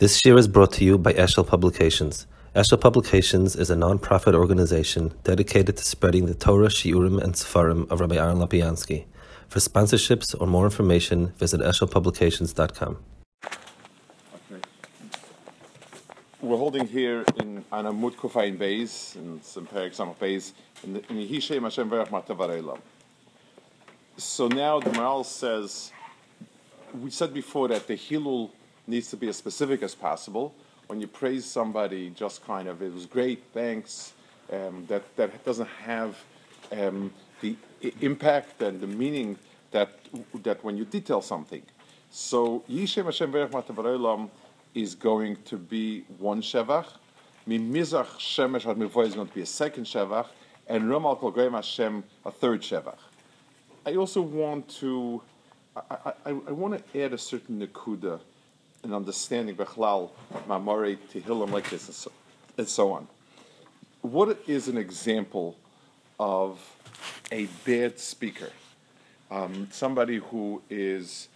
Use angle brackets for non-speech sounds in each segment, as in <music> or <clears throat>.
This year is brought to you by Eshel Publications. Eshel Publications is a non-profit organization dedicated to spreading the Torah, Shiurim, and Sefarim of Rabbi Aaron Lopiansky. For sponsorships or more information, visit eshelpublications.com. Okay. We're holding here in Anamut Kufayin Beis, in some Samach Beis, in the Yehishem Hashem Verach Matavarela. So now the Maharal says, we said before that the Hilul needs to be as specific as possible. When you praise somebody, just kind of, it was great, thanks, um, that, that doesn't have um, the impact and the meaning that, that when you detail something. So, Yishem Hashem Verech Matavarelam is going to be one Shevach. Mimizach Shemesh Ad Mivoy is going to be a second Shevach. And Ramal Kol Hashem a third Shevach. I also want to, I, I I want to add a certain Nakuda, an understanding, Bechlal, Mamare, Tehillim, like this, and so, and so on. What is an example of a bad speaker? Um, somebody who is,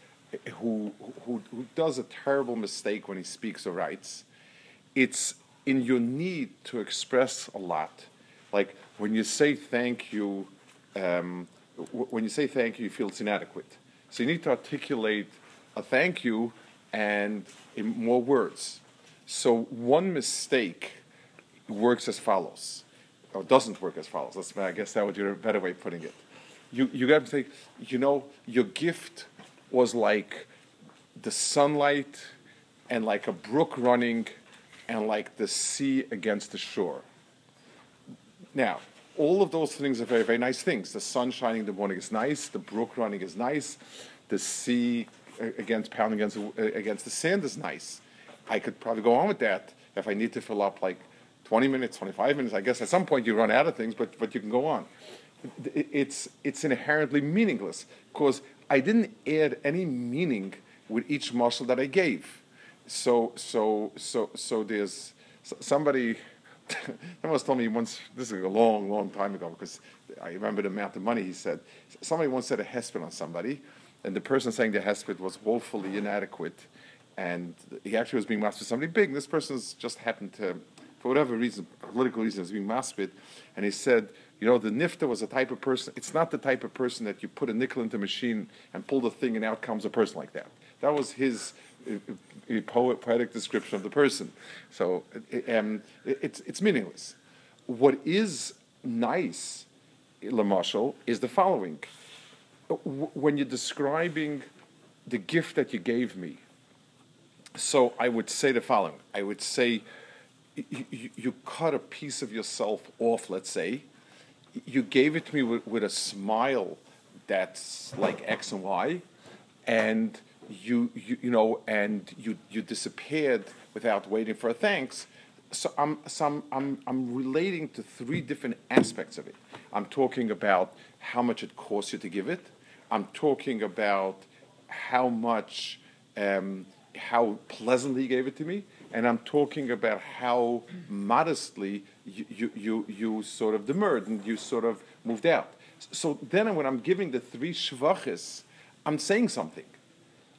who, who, who does a terrible mistake when he speaks or writes. It's in your need to express a lot. Like when you say thank you, um, w- when you say thank you, you feel it's inadequate. So you need to articulate a thank you and in more words. So one mistake works as follows, or doesn't work as follows. That's, I guess that would be a better way of putting it. You, you got to say, you know, your gift was like the sunlight and like a brook running and like the sea against the shore. Now, all of those things are very, very nice things. The sun shining in the morning is nice. The brook running is nice. The sea against pounding against against the sand is nice. I could probably go on with that if I need to fill up like 20 minutes, 25 minutes. I guess at some point you run out of things, but, but you can go on. It's, it's inherently meaningless because I didn't add any meaning with each muscle that I gave. So, so, so, so there's somebody, <laughs> someone told me once, this is a long, long time ago, because I remember the amount of money he said. Somebody once said a hesped on somebody, and the person saying the hesped was woefully inadequate, and he actually was being masked for somebody big. And this person's just happened to, for whatever reason, political reason, was being masked, and he said, you know, the nifta was a type of person. It's not the type of person that you put a nickel into a machine and pull the thing, and out comes a person like that. That was his uh, uh, poet, poetic description of the person. So um, it- it's, it's meaningless. What is nice, Lamashal, is the following. When you're describing the gift that you gave me, so I would say the following. I would say you cut a piece of yourself off, let's say. You gave it to me with, with a smile that's like X and Y, and you, you, you know, and you, you disappeared without waiting for a thanks. So I'm, so I'm, I'm, I'm relating to three different aspects of it. I'm talking about how much it costs you to give it. I'm talking about how much, um, how pleasantly he gave it to me, and I'm talking about how modestly you, you, you, you sort of demurred and you sort of moved out. So then when I'm giving the three shvachis, I'm saying something.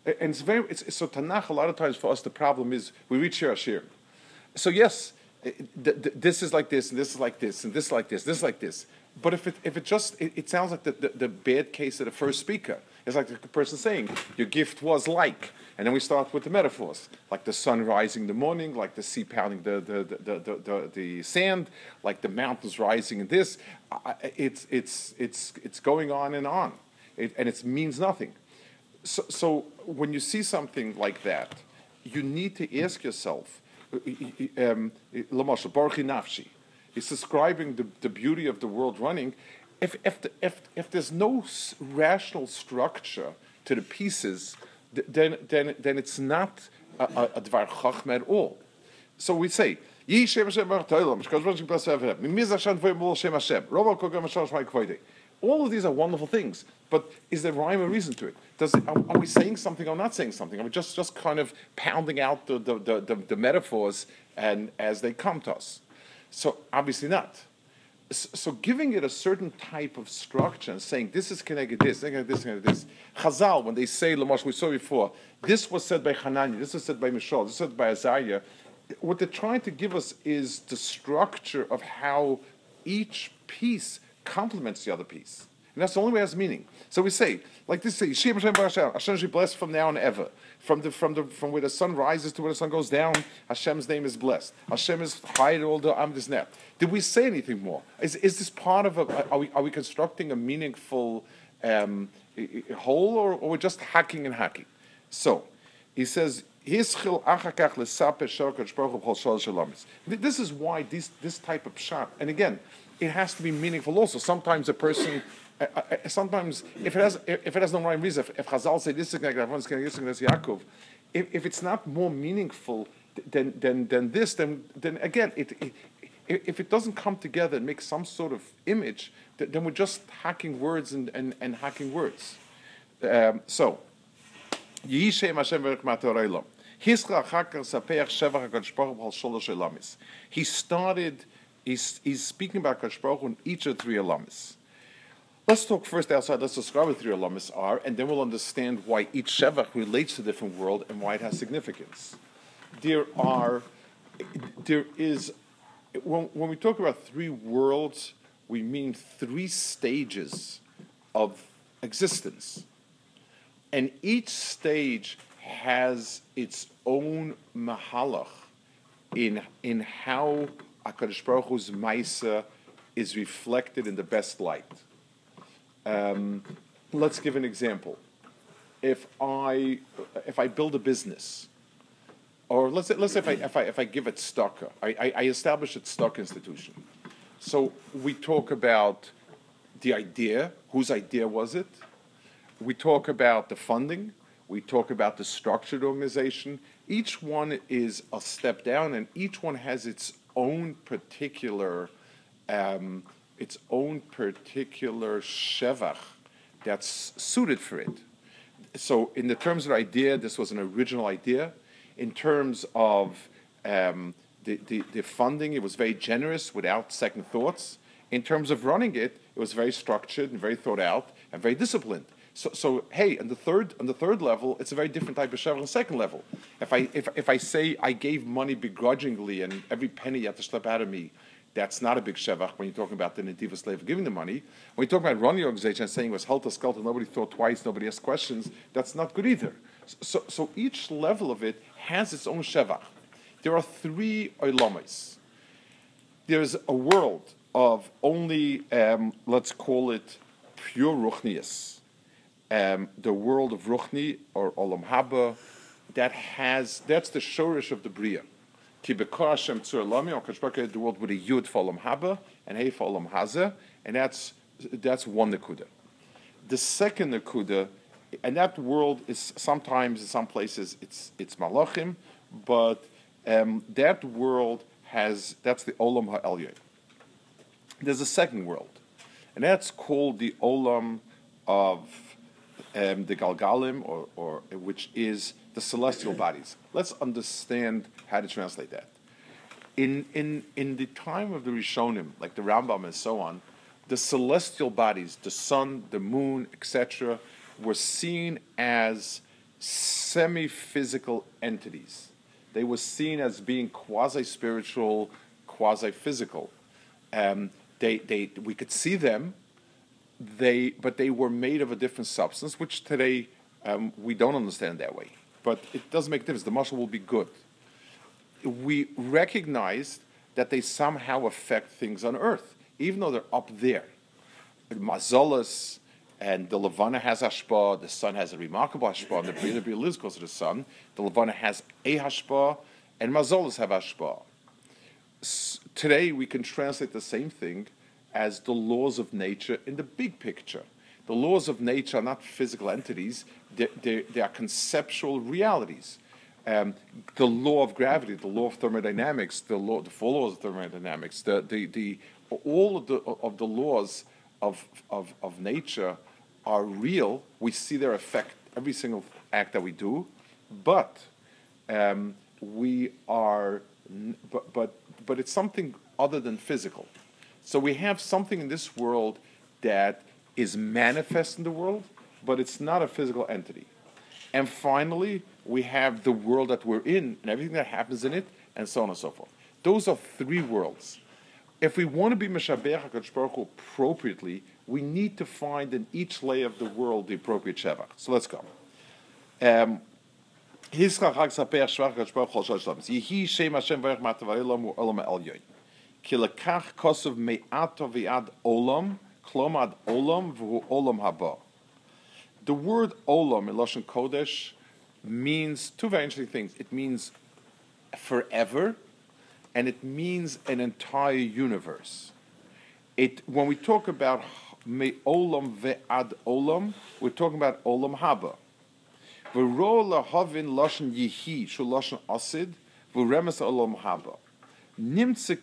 And it's very, it's, so Tanakh, a lot of times for us, the problem is we reach Shir Hashir. So yes, th- th- this is like this, and this is like this, and this is like this, this is like this. But if it, if it just, it, it sounds like the, the, the bad case of the first speaker. It's like the person saying, your gift was like, and then we start with the metaphors, like the sun rising in the morning, like the sea pounding the, the, the, the, the, the, sand, like the mountains rising in this. It's, it's, it's, it's going on and on, it, and it means nothing. So, so when you see something like that, you need to ask yourself, um, Is describing the, the beauty of the world running. If, if, the, if, if there's no rational structure to the pieces, then, then, then it's not a, a, Dvar Chachma at all. So we say. All of these are wonderful things, but is there rhyme or reason to it? Does it, are, are we saying something or not saying something? Are we just, just kind of pounding out the, the, the, the, the metaphors and as they come to us? So obviously not. so giving it a certain type of structure and saying this is connected this, connected this, connected this. Chazal, when they say Lamash, we saw before, this was said by Hanani, this was said by Mishal, this was said by Azariah. What they're trying to give us is the structure of how each piece complements the other piece. And that's the only way it has meaning. So we say, like this say, Hashem Hashem should be blessed from now and ever. From the from the from where the sun rises to where the sun goes down, Hashem's name is blessed. Hashem is high all the Amdis net. Did we say anything more? Is, is this part of a are we are we constructing a meaningful um, whole or, or we're just hacking and hacking? So he says this is why this, this type of shot, and again, it has to be meaningful also. Sometimes a person uh, uh, sometimes if it has if it has no rhyme reason, if, if Chazal say this this is Yaakov, if, if it's not more meaningful than than than this, then then again it, it if it doesn't come together and make some sort of image, then we're just hacking words and, and, and hacking words. Um, so, Hashem He started, he's, he's speaking about Kadosh each of the three alamis. Let's talk first outside. Let's describe what three alamis are, and then we'll understand why each shevach relates to a different world and why it has significance. There are, there is, when, when we talk about three worlds, we mean three stages of existence, and each stage has its own mahalach in in how Hakadosh Baruch Hu's Maisa is reflected in the best light. Um, let's give an example. If I if I build a business, or let's say, let's say if I if I if I give it stock, I, I, I establish a stock institution. So we talk about the idea. Whose idea was it? We talk about the funding. We talk about the structured organization. Each one is a step down, and each one has its own particular um, its own particular shevach that's suited for it. So, in the terms of the idea, this was an original idea. In terms of um, the, the, the, funding, it was very generous without second thoughts. In terms of running it, it was very structured and very thought out and very disciplined. So, so hey, on the third on the third level, it's a very different type of shevach. On the second level, if I if, if I say I gave money begrudgingly and every penny you have to slip out of me that's not a big shevach when you're talking about the nativa slave giving the money. When you're talking about running the organization and saying it was helter skelter, nobody thought twice, nobody asked questions, that's not good either. So, so each level of it has its own shevach. There are three olamas. There's a world of only, um, let's call it pure ruchnius. Um, the world of ruchni or olam haba, that has, that's the shorish of the bria. Ki Hashem tzur lami, the world with a yud for olam haba and hey for olam haza, and that's that's one nekuda. The second nekuda, and that world is sometimes in some places it's it's malachim, but um, that world has that's the olam ha'elyon. There's a second world, and that's called the olam of um, the galgalim, or, or which is the celestial <clears throat> bodies. Let's understand how to translate that. In, in, in the time of the Rishonim, like the Rambam and so on, the celestial bodies, the sun, the moon, etc., were seen as semi physical entities. They were seen as being quasi spiritual, quasi physical. Um, they, they, we could see them, they, but they were made of a different substance, which today um, we don't understand that way but it doesn't make a difference. The muscle will be good. We recognized that they somehow affect things on earth, even though they're up there. Mazolas and the Levana has Hashpa, the sun has a remarkable Hashpa, and the Bria lives close to the sun. The Levana has a Hashpa, and Mazolas have Hashpa. today we can translate the same thing as the laws of nature in the big picture. The laws of nature are not physical entities, they, they, they are conceptual realities. Um, the law of gravity, the law of thermodynamics, the law, the four laws of thermodynamics, the, the, the, all of the, of the laws of, of, of nature are real. We see their effect every single act that we do, but um, we are, but, but, but it's something other than physical. So we have something in this world that is manifest in the world, but it's not a physical entity. And finally, we have the world that we're in and everything that happens in it, and so on and so forth. Those are three worlds. If we want to be Meshabech HaKadosh Baruch Hu appropriately, we need to find in each layer of the world the appropriate Shevach. So let's go. Um, Elyon. Ki lekach kosov me'ato v'ad olam, klom olam v'hu olam haba. The word olam in Lashon Kodesh means two very interesting things. It means forever, and it means an entire universe. It when we talk about me olam ve'ad olam, we're talking about olam haba. V'ro lahavin lashon yihi shul lashon asid v'remes olam haba. Nimtze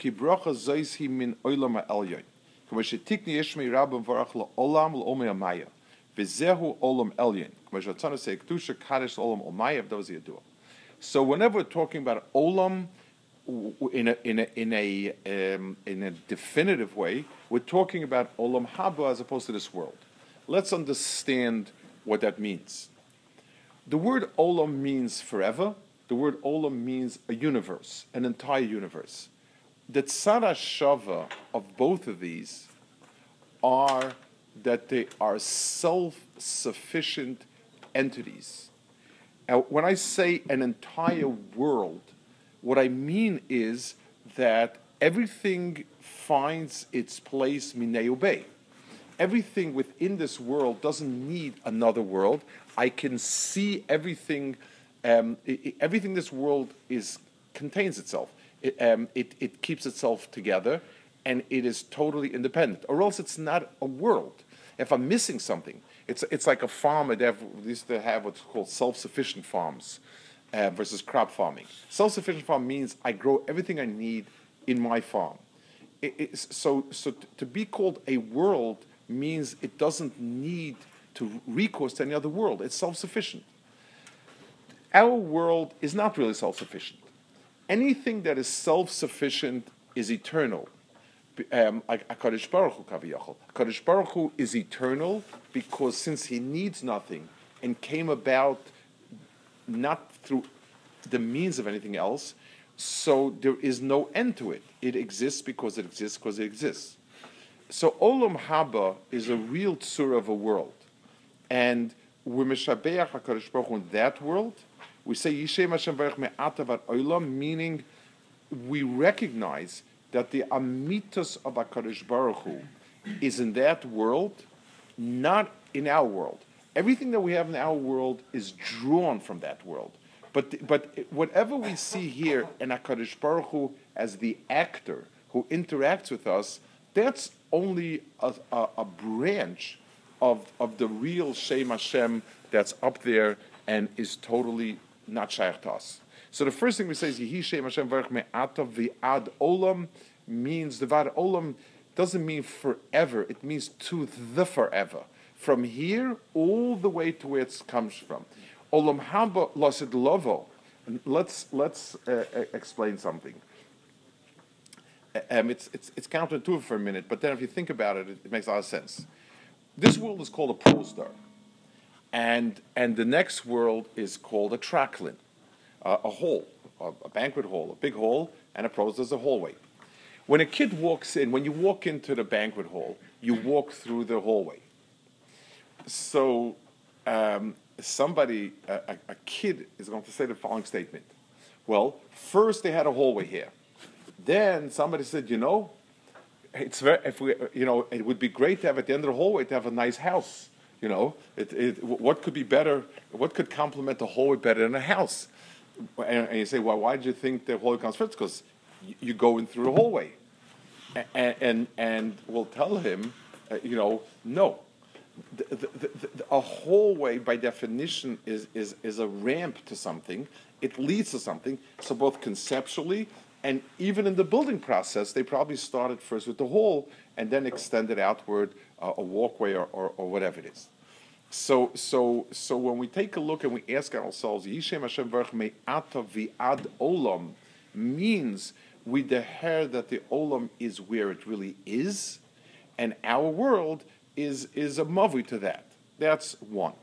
hi min olam ha'elyon. Kama varach amaya. Olam elyon. Kama say k'tusha kadesh omaya. So whenever we're talking about olam, in a, in a, in a, um, in a definitive way, we're talking about olam haba as opposed to this world. Let's understand what that means. The word olam means forever. The word olam means a universe, an entire universe. The tzara shava of both of these are that they are self-sufficient entities. Now, when I say an entire world, what I mean is that everything finds its place mineu bay. Everything within this world doesn't need another world. I can see everything. Um, i- i- everything in this world is contains itself. It, um, it, it keeps itself together, and it is totally independent. Or else it's not a world. If I'm missing something, it's it's like a farmer that have- used to have what's called self-sufficient farms uh, versus crop farming. Self-sufficient farm means I grow everything I need in my farm. It- so, so t- to be called a world means it doesn't need to recourse to any other world. It's self-sufficient. Our world is not really self-sufficient. Anything that is self-sufficient is eternal. Um, like Hakadosh Baruch Hu Baruch Hu is eternal because since he needs nothing and came about not through the means of anything else, so there is no end to it. It exists because it exists because it exists. So Olam Haba is a real tzur of a world, and we're mishabeach Hakadosh Baruch Hu in that world. We say Yishem Hashem Baruch Me'ata Var Olam, meaning we recognize that the amitus of Hakadosh Baruch Hu is in that world, not in our world. Everything that we have in our world is drawn from that world. But, but whatever we see here in HaKadosh Baruch Hu as the actor who interacts with us, that's only a, a, a branch of, of the real Shem Hashem that's up there and is totally not shaykh to us. So the first thing we say is Yehi Shem Hashem Baruch Me'ata V'ad Olam means the Vad Olam doesn't mean forever, it means to the forever. From here all the way to where it comes from. Olam Haba Lasid Lovo. Let's let's uh, uh, explain something. Um, it's, it's, it's counterintuitive for a minute, but then if you think about it, it, it makes a lot of sense. This world is called a prostar, and, and the next world is called a tracklin, uh, a hall, a, a banquet hall, a big hall, and a prostar is a hallway. When a kid walks in, when you walk into the banquet hall, you walk through the hallway. So um, somebody, a- a kid, is going to say the following statement. Well, first they had a hallway here. Then somebody said, you know, it's very, if we, you know, it would be great to have at the end of the hallway to have a nice house. You know, it, it, what could be better? What could complement the hallway better than a house? And, and you say, well, why did you think the hallway comes first? Because you go in through the hallway, and and, and we'll tell him, uh, you know, no. The, the, the- a hallway, by definition, is, is, is a ramp to something. It leads to something. So both conceptually and even in the building process, they probably started first with the hall and then extended outward uh, a walkway or, or, or whatever it is. So, so, so when we take a look and we ask ourselves, Yishem Hashem Baruch Me'ata Vi'ad Olam, means we declare that the Olam is where it really is, and our world is, is a mavu to that. That's one.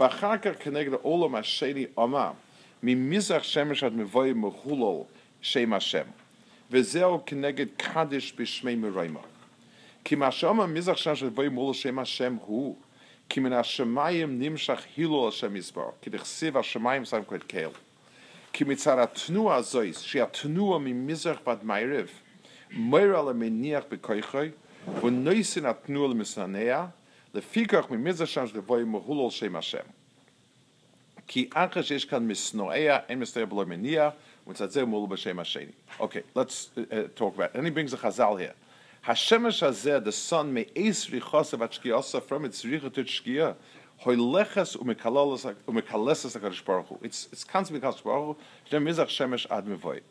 V'achakar keneged Olam Hasheni Ama, Mimizach Shemesh Ad Mevoy Mechulol Shem Hashem, V'zeo keneged Kaddish B'Shmei Merayma. Ki Mashama Mizach Shemesh Ad Mevoy Mechulol Shem Hashem Hu, כי מן השמיים נמשך הילול השם יסבור, כי דכסיב השמיים שם כבד קהל. כי מצד התנועה הזויס, שהתנועה ממזרח ועד מערב, מוירה למניח בכויכוי, ונויסין התנועה למסנניה, לפיכך ממזרח שם של בואי מהולל שם השם. כי אחרי שיש כאן מסנועיה, אין מסתר בלא מניח, Okay, let's uh, uh, talk about it. And he brings a chazal here. Hashemesh hazeh, the sun, may eis richosav at shkiyasa from its richa to shkiya, hoileches umekaleses HaKadosh Baruch Hu. It's, it's constantly HaKadosh Baruch Hu, shem mizach shemesh ad mevoy.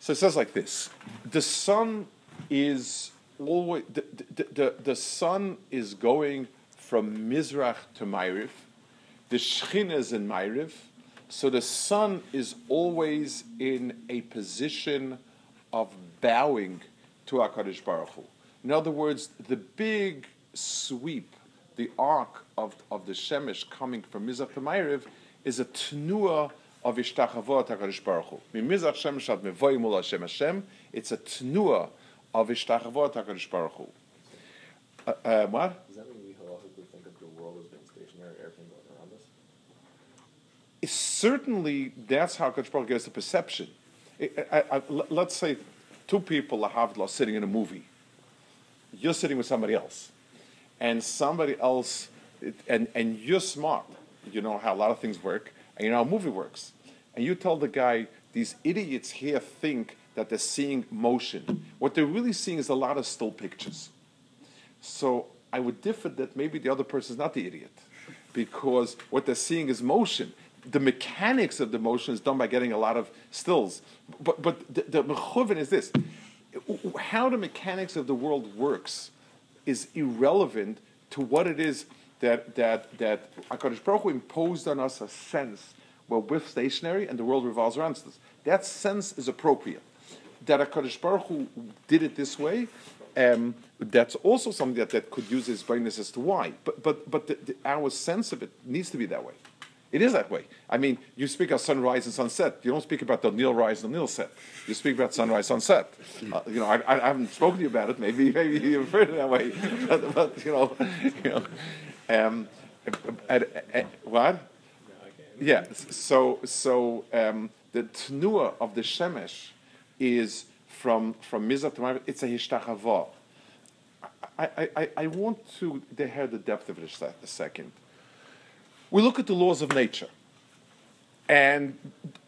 So it says like this, the sun is always, the, the, the, the sun is going from Mizrach to Ma'ariv, the Shechin is in Ma'ariv, so the sun is always in a position of bowing to HaKadosh Baruch Hu. In other words, the big sweep, the arc of, of the Shemesh coming from Mizrach to Ma'ariv is a tnua of Ishtachavot HaKadosh Baruch Hu. Mimizach Shemesh ad mevoyim ul Hashem Hashem, it's a tnua of Ishtachavot HaKadosh Baruch Hu. Uh, uh, what? Does that mean we halachically think of the world as being stationary, everything goes around us? It's certainly that's how Kodesh Baruch gets the perception. I, I, I, let's say two people are sitting in a movie. You're sitting with somebody else, and somebody else, and and you're smart. You know how a lot of things work, and you know how a movie works. And you tell the guy, these idiots here think that they're seeing motion. What they're really seeing is a lot of still pictures. So I would differ that maybe the other person is not the idiot, because what they're seeing is motion the mechanics of the motion is done by getting a lot of stills. But, but the, the mechuvin is this how the mechanics of the world works is irrelevant to what it is that, that, that HaKadosh Baruch Hu imposed on us a sense where we're stationary and the world revolves around us. That sense is appropriate. That HaKadosh Baruch Hu did it this way, um, that's also something that, that could use his brightness as to why. But, but, but the, the, our sense of it needs to be that way. It is that way. I mean, you speak of sunrise and sunset. You don't speak about the Nil rise and the Nil set. You speak about sunrise, sunset. Uh, you know, I, I, haven't spoken to you about it. Maybe, <laughs> maybe you've heard it that way. <laughs> but, but, you know, <laughs> you know, um, at, at, what? Yeah. So, so um, the tnua of the shemesh is from from mizah to It's a hishtachava. I, I, I want to hear the depth of it a second we look at the laws of nature. And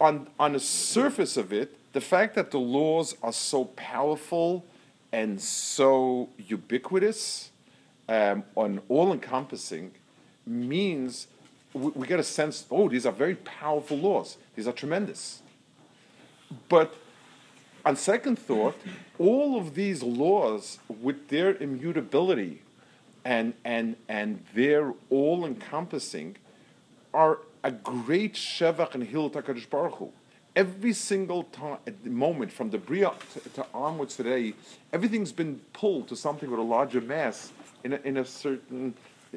on, on the surface of it, the fact that the laws are so powerful and so ubiquitous um, and all encompassing means we, we, get a sense oh, these are very powerful laws, these are tremendous. But on second thought, all of these laws, with their immutability and, and, and their all encompassing, are a great shevach and hill Takadish Baruch Hu. Every single time, moment from the Bria to, to, onwards today, everything's been pulled to something with a larger mass in a, in a certain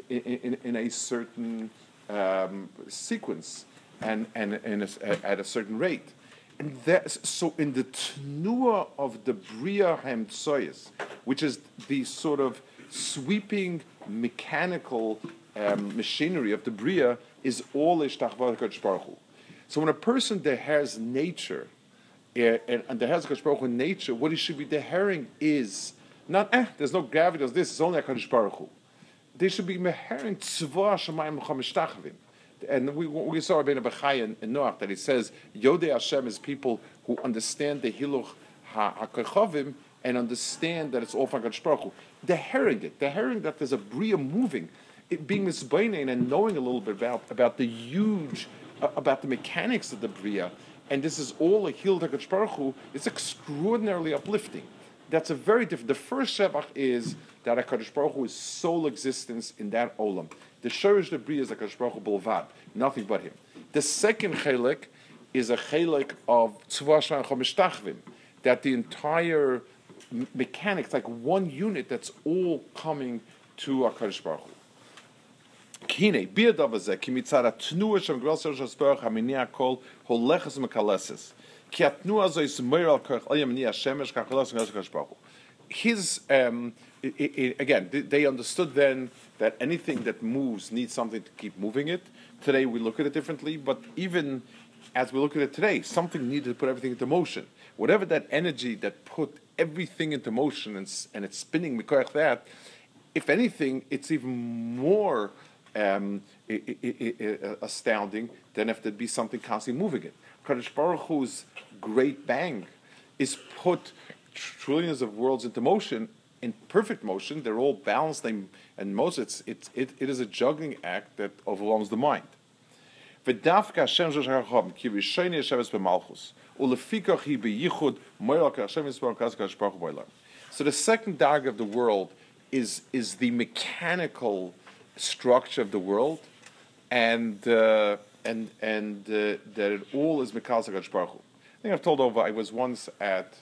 in, in, in a certain um, sequence and and, and a, at a certain rate. And that, so in the tnua of the Bria Hamtsoyas, which is the sort of sweeping mechanical um, machinery of the Bria, is all Ishtachvar HaKadosh Baruch Hu. So when a person that has nature, eh, and, and has HaKadosh Baruch Hu nature, what he should be dehering is not, eh, there's no gravity, there's this, it's only HaKadosh Baruch Hu. They should be mehering tzvah shemayim chamishtachavim. And we, we saw Rabbeinu Bechai in, in Noach that he says, Yodei Hashem is people who understand the hiluch ha-kechavim and understand that it's all from HaKadosh Baruch Hu. Herring it. Herring that there's a bria moving being misbainin and knowing a little bit about, about the huge, uh, about the mechanics of the Bria, and this is all a Hil Baruch Hu, it's extraordinarily uplifting. That's a very different. The first Shevach is that HaKadosh Baruch Hu is sole existence in that Olam. The Shorish the Bria is HaKadosh Baruch Hu Bolvad, nothing but him. The second Chelik is a Chelik of Tzvah Shman Chomishtachvim that the entire mechanics, like one unit that's all coming to HaKadosh Baruch Hu. Kine, bir davar ze, ki shem grosser kol shemesh. His, um, i- i- i- again, they understood then that anything that moves needs something to keep moving it. Today we look at it differently, but even as we look at it today, something needed to put everything into motion. Whatever that energy that put everything into motion and, and it's spinning, that, if anything, it's even more um, uh, astounding Then, if there'd be something constantly moving it. Kaddish Baruch Hu's great bang is put trillions of worlds into motion in perfect motion. They're all balanced, they, and most it's, it it, it is a juggling act that overwhelms the mind. So the second dag of the world is is the mechanical structure of the world, and, uh, and, and uh, that it all is Mikal I think I've told over, I was once at,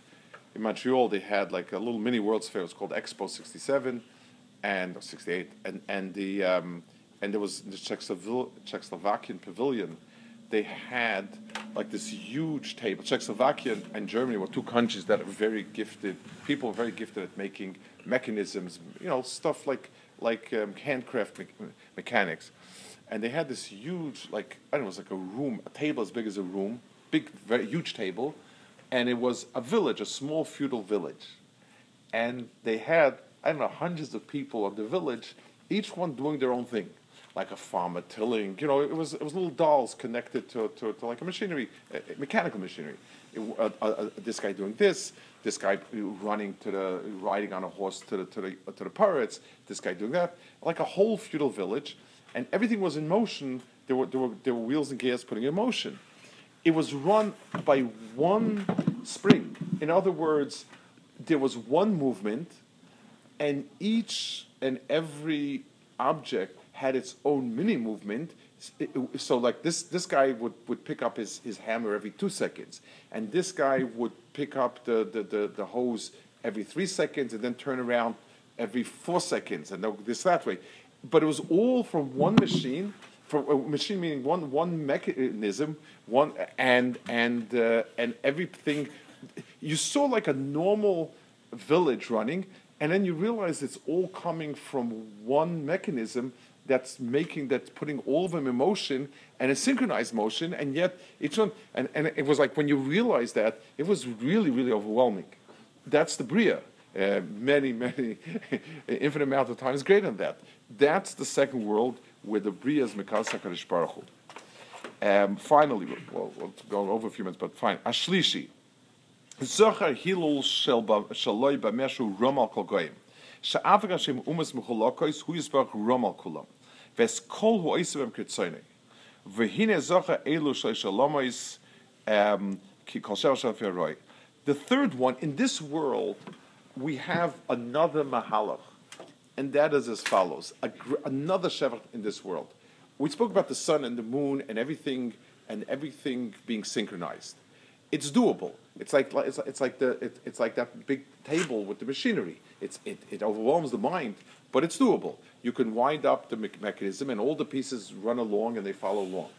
in Montreal, they had like a little mini World's Fair, it was called Expo 67, and 68, and, and the, um, and there was the Czechoslovak- Czechoslovakian pavilion. They had like this huge table. Czechoslovakia and Germany were two countries that are very gifted. People very gifted at making mechanisms. You know, stuff like like um, handcraft me- mechanics. And they had this huge, like I don't know, it was like a room, a table as big as a room, big, very huge table, and it was a village, a small feudal village. And they had I don't know hundreds of people of the village, each one doing their own thing, like a farmer tilling. You know, it was it was little dolls connected to, to, to like a machinery, uh, mechanical machinery. It, uh, uh, this guy doing this, this guy running to the riding on a horse to the to the to the pirates. This guy doing that, like a whole feudal village, and everything was in motion. There were there were there were wheels and gears putting in motion. It was run by one spring. In other words, there was one movement, and each and every object had its own mini movement. So, like this, this guy would, would pick up his, his hammer every two seconds, and this guy would pick up the, the, the, the hose every three seconds, and then turn around every four seconds, and this that way. But it was all from one machine, from a machine meaning one one mechanism, one and and uh, and everything. You saw like a normal village running, and then you realize it's all coming from one mechanism that's making that's putting all of them in motion and a synchronized motion, and yet each one and, and it was like when you realize that it was really really overwhelming. That's the bria. Uh, many, <laughs> many, infinite amount of times greater than that. That's the second world where the bria is Mekas HaKadosh Baruch. Um, finally, well, we'll go over a few minutes, but fine. Ashlishi. Shel ba- shaloi b'meshu romal kol goyim. She'avik Hashem umas mecholokois hu yisbarach romal kulam. Ves kol. V'hine zocher elu ki kol. The third one, in this world, we have another mahalach, and that is as follows: gr- another shevet in this world. We spoke about the sun and the moon and everything, and everything being synchronized. It's doable. It's like it's, it's like the it, it's like that big table with the machinery. It's it, it overwhelms the mind, but it's doable. You can wind up the me- mechanism, and all the pieces run along and they follow along.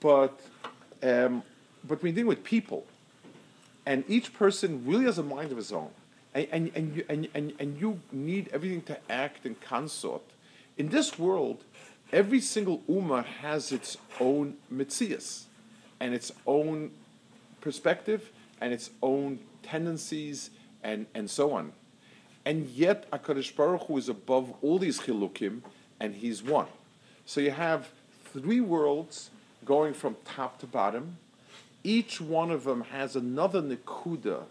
But um, but when dealing with people, and each person really has a mind of his own, and, and, and, you, and, and, and you need everything to act in consort. In this world, every single ummah has its own mitzias, and its own perspective, and its own tendencies, and, and so on. And yet, HaKadosh Baruch Hu is above all these chilukim, and He's one. So you have three worlds going from top to bottom. Each one of them has another nikuda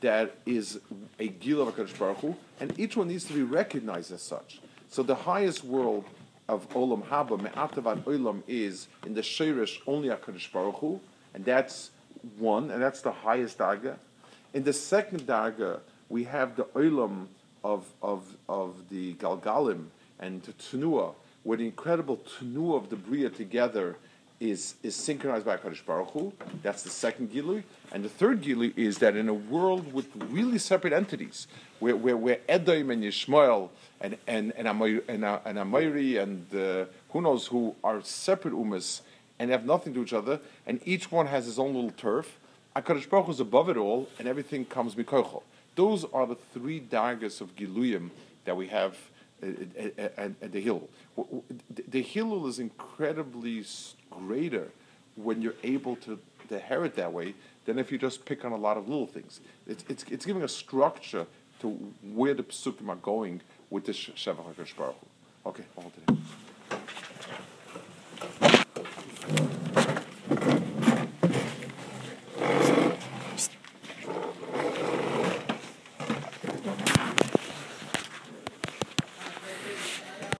that is a gil of HaKadosh Baruch Hu, and each one needs to be recognized as such. So the highest world of Olam Haba, Me'atavat Olam, is in the Shirish only HaKadosh Baruch Hu, and that's one, and that's the highest daga. In the second daga, we have the Olam of, of, of the Galgalim and the Tunua, where the incredible Tunua of the Bria together is, is synchronized by Kaddish Baruch Hu. That's the second Gilui. And the third Gilui is that in a world with really separate entities, where, where, where Edom and Yishmael and, and, and, and, uh, and Amoiri and uh, who knows who are separate umas and have nothing to each other, and each one has his own little turf, HaKadosh Baruch is above it all, and everything comes mikocho. Those are the three dagas of Giluyim that we have at, the Hill. The Hillel is incredibly greater when you're able to, to inherit that way than if you just pick on a lot of little things. It's, it's, it's giving a structure to where the psukim are going with this Shevach HaKadosh. Okay, today.